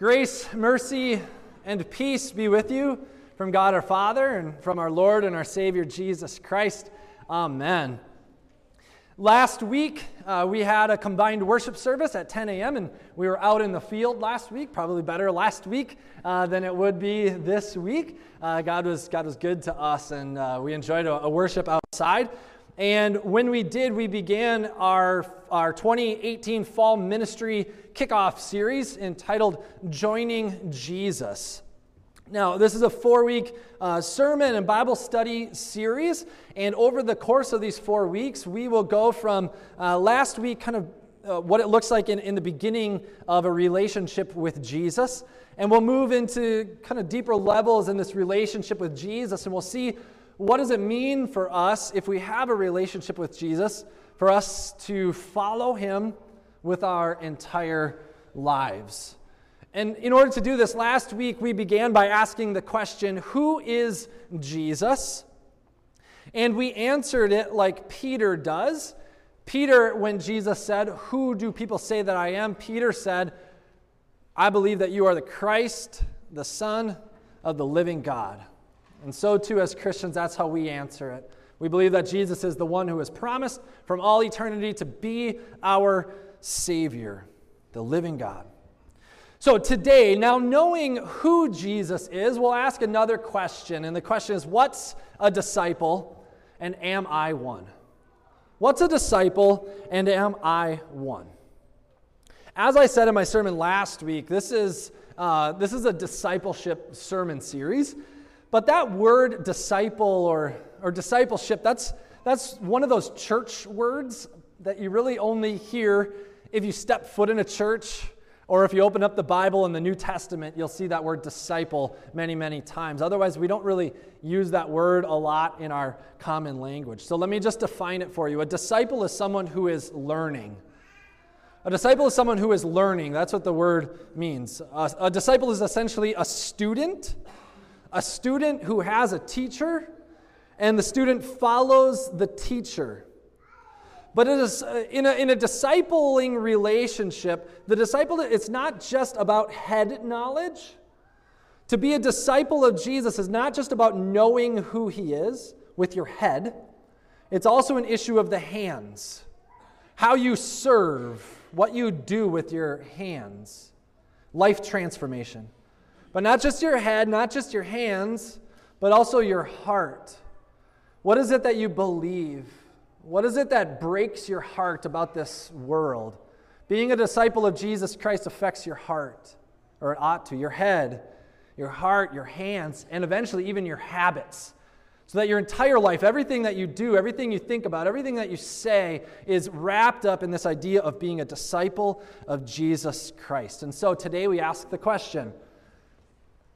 Grace, mercy, and peace be with you from God our Father and from our Lord and our Savior Jesus Christ. Amen. Last week, uh, we had a combined worship service at 10 a.m., and we were out in the field last week. Probably better last week uh, than it would be this week. Uh, God, was, God was good to us, and uh, we enjoyed a, a worship outside. And when we did, we began our, our 2018 fall ministry kickoff series entitled Joining Jesus. Now, this is a four week uh, sermon and Bible study series. And over the course of these four weeks, we will go from uh, last week, kind of uh, what it looks like in, in the beginning of a relationship with Jesus. And we'll move into kind of deeper levels in this relationship with Jesus. And we'll see what does it mean for us if we have a relationship with Jesus, for us to follow him with our entire lives? And in order to do this, last week we began by asking the question Who is Jesus? And we answered it like Peter does. Peter, when Jesus said, Who do people say that I am? Peter said, I believe that you are the Christ, the Son of the living God. And so, too, as Christians, that's how we answer it. We believe that Jesus is the one who has promised from all eternity to be our Savior, the living God. So, today, now knowing who Jesus is, we'll ask another question. And the question is What's a disciple, and am I one? What's a disciple, and am I one? As I said in my sermon last week, this is, uh, this is a discipleship sermon series. But that word disciple or, or discipleship, that's, that's one of those church words that you really only hear if you step foot in a church or if you open up the Bible in the New Testament, you'll see that word disciple many, many times. Otherwise, we don't really use that word a lot in our common language. So let me just define it for you. A disciple is someone who is learning. A disciple is someone who is learning. That's what the word means. A, a disciple is essentially a student a student who has a teacher, and the student follows the teacher. But it is, uh, in, a, in a discipling relationship, the disciple, it's not just about head knowledge. To be a disciple of Jesus is not just about knowing who he is with your head, it's also an issue of the hands. How you serve, what you do with your hands, life transformation. But not just your head, not just your hands, but also your heart. What is it that you believe? What is it that breaks your heart about this world? Being a disciple of Jesus Christ affects your heart, or it ought to, your head, your heart, your hands, and eventually even your habits. So that your entire life, everything that you do, everything you think about, everything that you say is wrapped up in this idea of being a disciple of Jesus Christ. And so today we ask the question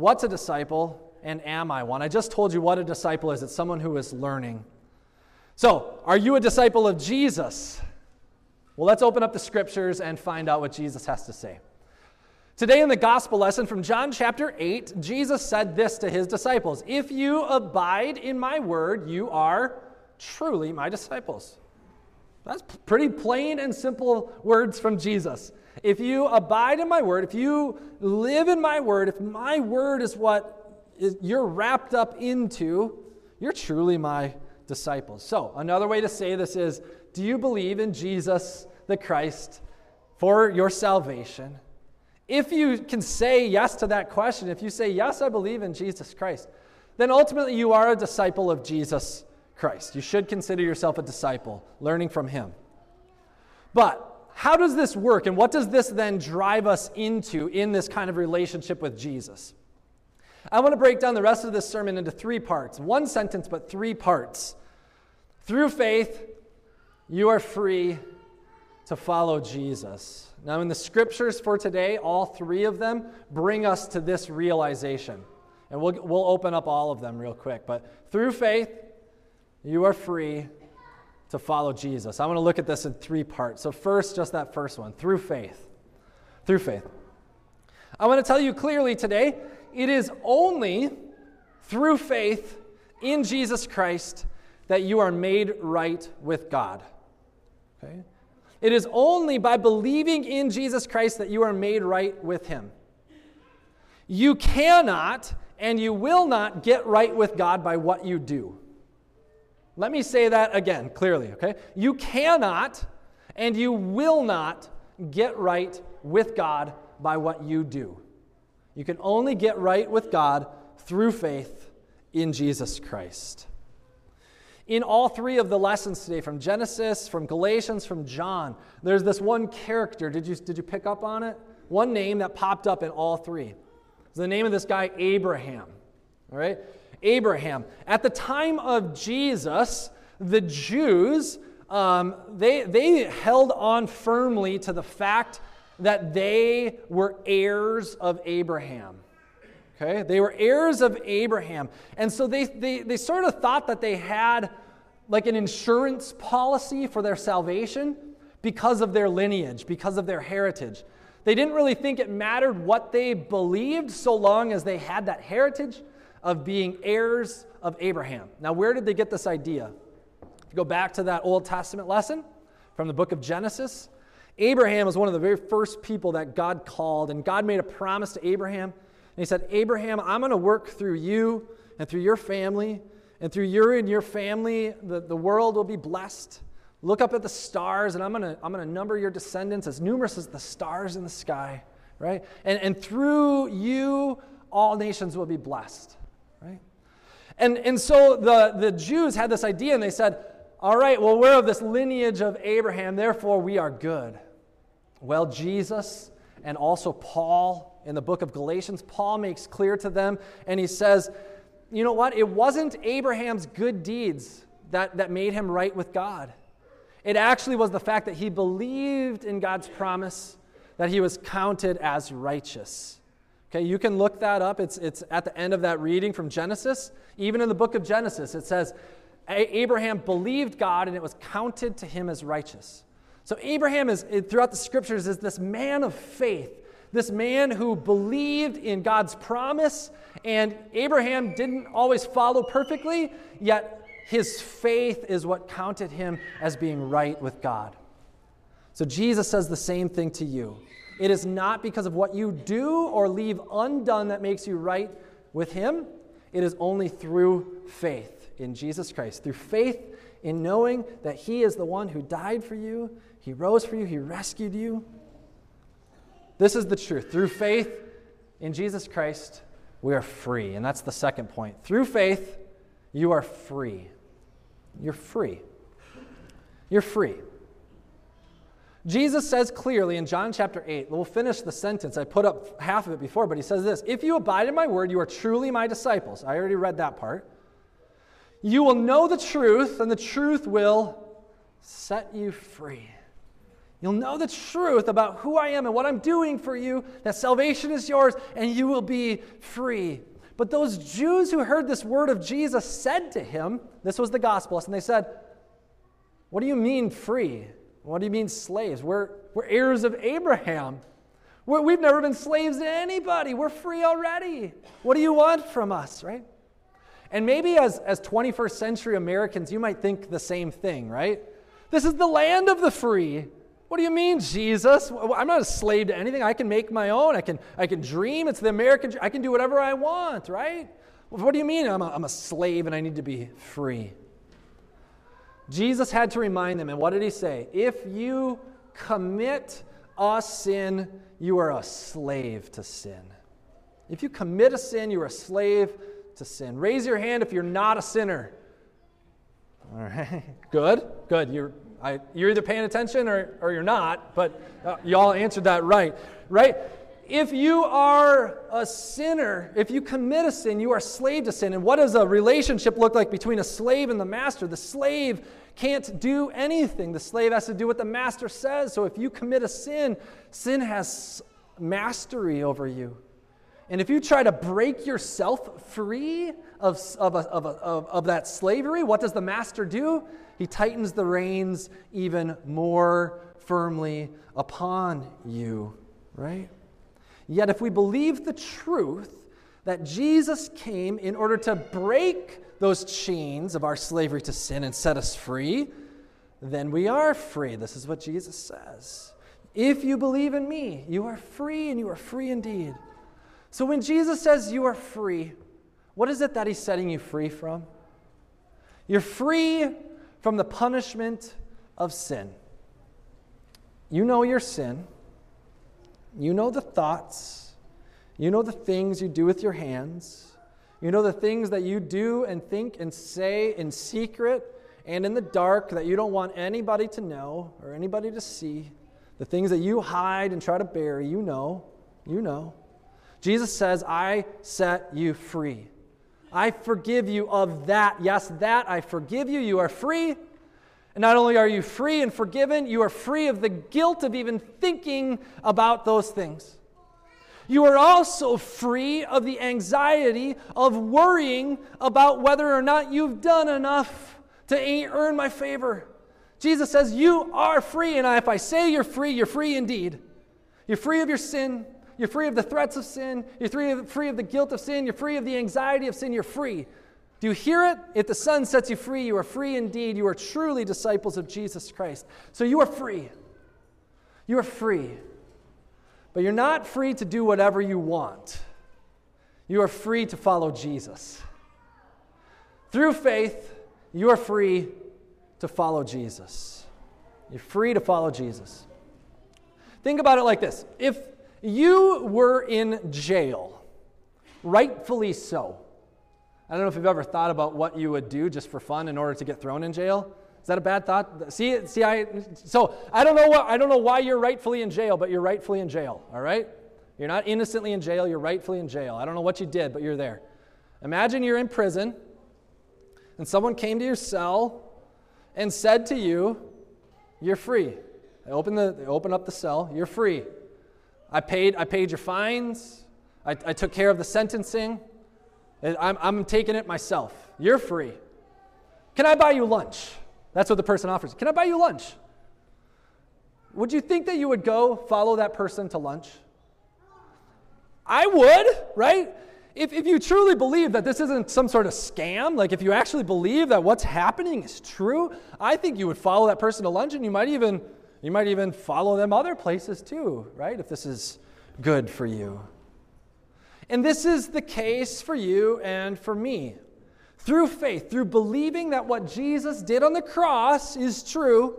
What's a disciple and am I one? I just told you what a disciple is it's someone who is learning. So, are you a disciple of Jesus? Well, let's open up the scriptures and find out what Jesus has to say. Today, in the gospel lesson from John chapter 8, Jesus said this to his disciples If you abide in my word, you are truly my disciples. That's pretty plain and simple words from Jesus. If you abide in my word, if you live in my word, if my word is what is, you're wrapped up into, you're truly my disciples. So, another way to say this is do you believe in Jesus the Christ for your salvation? If you can say yes to that question, if you say, Yes, I believe in Jesus Christ, then ultimately you are a disciple of Jesus Christ. You should consider yourself a disciple, learning from him. But how does this work, and what does this then drive us into in this kind of relationship with Jesus? I want to break down the rest of this sermon into three parts. One sentence, but three parts. Through faith, you are free to follow Jesus. Now, in the scriptures for today, all three of them bring us to this realization. And we'll, we'll open up all of them real quick. But through faith, you are free to follow Jesus. I want to look at this in three parts. So, first, just that first one through faith. Through faith. I want to tell you clearly today it is only through faith in Jesus Christ that you are made right with God. Okay? It is only by believing in Jesus Christ that you are made right with Him. You cannot and you will not get right with God by what you do. Let me say that again clearly, okay? You cannot and you will not get right with God by what you do. You can only get right with God through faith in Jesus Christ. In all three of the lessons today, from Genesis, from Galatians, from John, there's this one character. Did you, did you pick up on it? One name that popped up in all three. It's the name of this guy, Abraham. All right? Abraham. At the time of Jesus, the Jews, um, they, they held on firmly to the fact that they were heirs of Abraham. Okay? They were heirs of Abraham. And so they, they, they sort of thought that they had like an insurance policy for their salvation because of their lineage, because of their heritage. They didn't really think it mattered what they believed so long as they had that heritage of being heirs of Abraham. Now, where did they get this idea? If you go back to that Old Testament lesson from the book of Genesis, Abraham was one of the very first people that God called, and God made a promise to Abraham. And he said, Abraham, I'm going to work through you and through your family, and through you and your family, the, the world will be blessed. Look up at the stars, and I'm going to I'm going to number your descendants as numerous as the stars in the sky, right? And, and through you, all nations will be blessed, right? And, and so the, the Jews had this idea, and they said, All right, well, we're of this lineage of Abraham, therefore we are good. Well, Jesus and also Paul in the book of Galatians, Paul makes clear to them, and he says, You know what? It wasn't Abraham's good deeds that, that made him right with God. It actually was the fact that he believed in God's promise that he was counted as righteous. Okay, you can look that up. It's, it's at the end of that reading from Genesis. Even in the book of Genesis, it says, Abraham believed God and it was counted to him as righteous. So Abraham is, throughout the scriptures, is this man of faith, this man who believed in God's promise. And Abraham didn't always follow perfectly, yet his faith is what counted him as being right with God. So Jesus says the same thing to you. It is not because of what you do or leave undone that makes you right with him. It is only through faith in Jesus Christ, through faith in knowing that he is the one who died for you, he rose for you, he rescued you. This is the truth. Through faith in Jesus Christ, we are free. And that's the second point. Through faith, you are free. You're free. You're free. Jesus says clearly in John chapter 8, we'll finish the sentence. I put up half of it before, but he says this If you abide in my word, you are truly my disciples. I already read that part. You will know the truth, and the truth will set you free. You'll know the truth about who I am and what I'm doing for you, that salvation is yours, and you will be free. But those Jews who heard this word of Jesus said to him, this was the gospel, and they said, What do you mean free? What do you mean slaves? We're, we're heirs of Abraham. We're, we've never been slaves to anybody. We're free already. What do you want from us, right? And maybe as, as 21st century Americans, you might think the same thing, right? This is the land of the free. What do you mean, Jesus? I'm not a slave to anything. I can make my own. I can, I can dream. It's the American I can do whatever I want, right? What do you mean I'm a, I'm a slave and I need to be free? Jesus had to remind them, and what did he say? If you commit a sin, you are a slave to sin. If you commit a sin, you are a slave to sin. Raise your hand if you're not a sinner. All right, good, good. You're I, you're either paying attention or, or you're not, but uh, y'all answered that right, right? If you are a sinner, if you commit a sin, you are a slave to sin. And what does a relationship look like between a slave and the master? The slave can't do anything. The slave has to do what the master says. So if you commit a sin, sin has mastery over you. And if you try to break yourself free of, of, a, of, a, of, of that slavery, what does the master do? He tightens the reins even more firmly upon you, right? Yet, if we believe the truth that Jesus came in order to break those chains of our slavery to sin and set us free, then we are free. This is what Jesus says. If you believe in me, you are free and you are free indeed. So when Jesus says you are free, what is it that he's setting you free from? You're free from the punishment of sin. You know your sin. You know the thoughts. You know the things you do with your hands. You know the things that you do and think and say in secret and in the dark that you don't want anybody to know or anybody to see. The things that you hide and try to bury, you know. You know. Jesus says, I set you free. I forgive you of that. Yes, that I forgive you. You are free. And not only are you free and forgiven, you are free of the guilt of even thinking about those things. You are also free of the anxiety of worrying about whether or not you've done enough to earn my favor. Jesus says, You are free. And if I say you're free, you're free indeed. You're free of your sin. You're free of the threats of sin. You're free of, free of the guilt of sin. You're free of the anxiety of sin. You're free. Do you hear it? If the Son sets you free, you are free indeed. You are truly disciples of Jesus Christ. So you are free. You are free. But you're not free to do whatever you want. You are free to follow Jesus. Through faith, you are free to follow Jesus. You're free to follow Jesus. Think about it like this if you were in jail, rightfully so. I don't know if you've ever thought about what you would do just for fun in order to get thrown in jail. Is that a bad thought? See, see, I so I don't know what I don't know why you're rightfully in jail, but you're rightfully in jail. All right, you're not innocently in jail. You're rightfully in jail. I don't know what you did, but you're there. Imagine you're in prison, and someone came to your cell and said to you, "You're free." They open the they open up the cell. You're free. I paid, I paid your fines. I, I took care of the sentencing. I'm, I'm taking it myself. You're free. Can I buy you lunch? That's what the person offers. Can I buy you lunch? Would you think that you would go follow that person to lunch? I would, right? If, if you truly believe that this isn't some sort of scam, like if you actually believe that what's happening is true, I think you would follow that person to lunch and you might even you might even follow them other places too, right? If this is good for you. And this is the case for you and for me. Through faith, through believing that what Jesus did on the cross is true,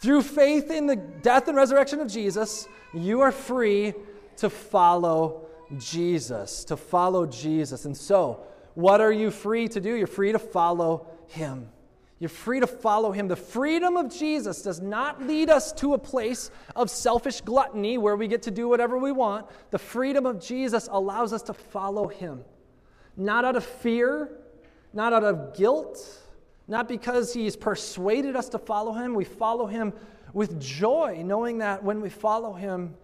through faith in the death and resurrection of Jesus, you are free to follow Jesus, to follow Jesus. And so, what are you free to do? You're free to follow him. You're free to follow him. The freedom of Jesus does not lead us to a place of selfish gluttony where we get to do whatever we want. The freedom of Jesus allows us to follow him. Not out of fear, not out of guilt, not because he's persuaded us to follow him. We follow him with joy, knowing that when we follow him,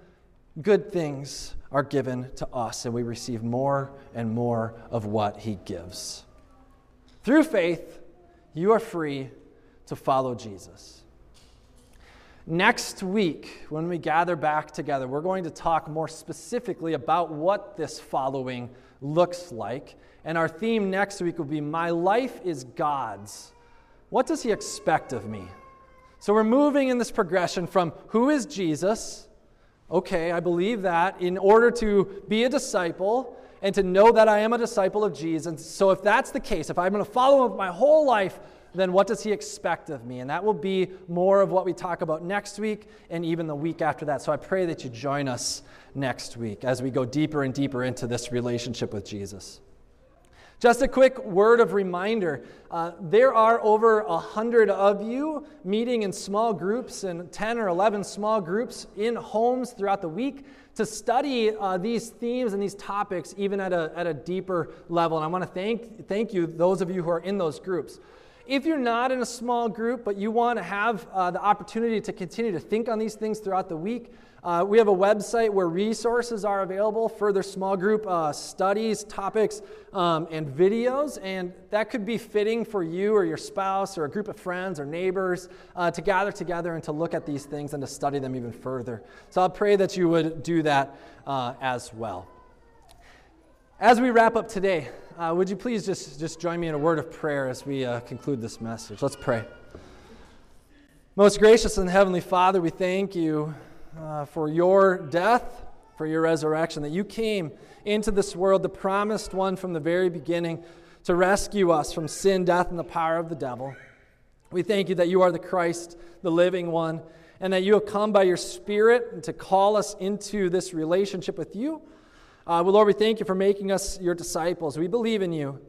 good things are given to us and we receive more and more of what he gives. Through faith, you are free to follow Jesus. Next week, when we gather back together, we're going to talk more specifically about what this following looks like. And our theme next week will be My Life is God's. What does He expect of me? So we're moving in this progression from who is Jesus? Okay, I believe that in order to be a disciple and to know that I am a disciple of Jesus. So, if that's the case, if I'm going to follow him my whole life, then what does he expect of me? And that will be more of what we talk about next week and even the week after that. So I pray that you join us next week as we go deeper and deeper into this relationship with Jesus. Just a quick word of reminder uh, there are over a hundred of you meeting in small groups and 10 or 11 small groups in homes throughout the week to study uh, these themes and these topics even at a, at a deeper level. And I want to thank, thank you, those of you who are in those groups. If you're not in a small group, but you want to have uh, the opportunity to continue to think on these things throughout the week, uh, we have a website where resources are available, further small group uh, studies, topics, um, and videos. And that could be fitting for you or your spouse or a group of friends or neighbors uh, to gather together and to look at these things and to study them even further. So I'll pray that you would do that uh, as well. As we wrap up today, uh, would you please just, just join me in a word of prayer as we uh, conclude this message? Let's pray. Most gracious and heavenly Father, we thank you uh, for your death for your resurrection, that you came into this world, the promised one from the very beginning, to rescue us from sin, death, and the power of the devil. We thank you that you are the Christ, the living one, and that you have come by your Spirit to call us into this relationship with you. Uh, well, Lord, we thank you for making us your disciples. We believe in you.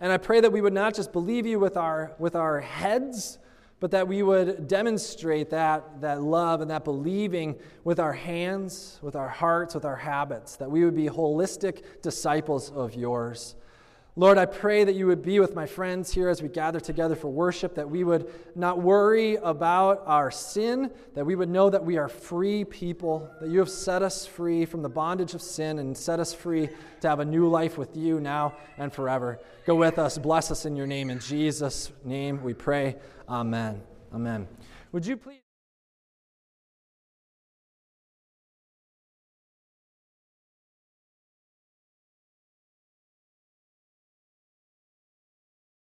And I pray that we would not just believe you with our, with our heads, but that we would demonstrate that, that love and that believing with our hands, with our hearts, with our habits, that we would be holistic disciples of yours. Lord, I pray that you would be with my friends here as we gather together for worship, that we would not worry about our sin, that we would know that we are free people, that you have set us free from the bondage of sin and set us free to have a new life with you now and forever. Go with us, bless us in your name. In Jesus' name we pray. Amen. Amen. Would you please?